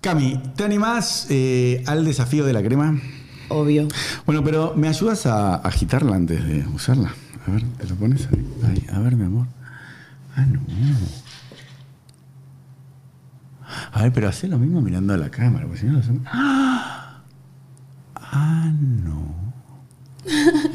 Cami, ¿te animás eh, al desafío de la crema? Obvio. Bueno, pero ¿me ayudas a agitarla antes de usarla? A ver, ¿te lo pones ahí? Ahí, A ver, mi amor. Ah, no. A ver, pero hace lo mismo mirando a la cámara, porque si no lo hacemos... ¡Ah! Ah, no.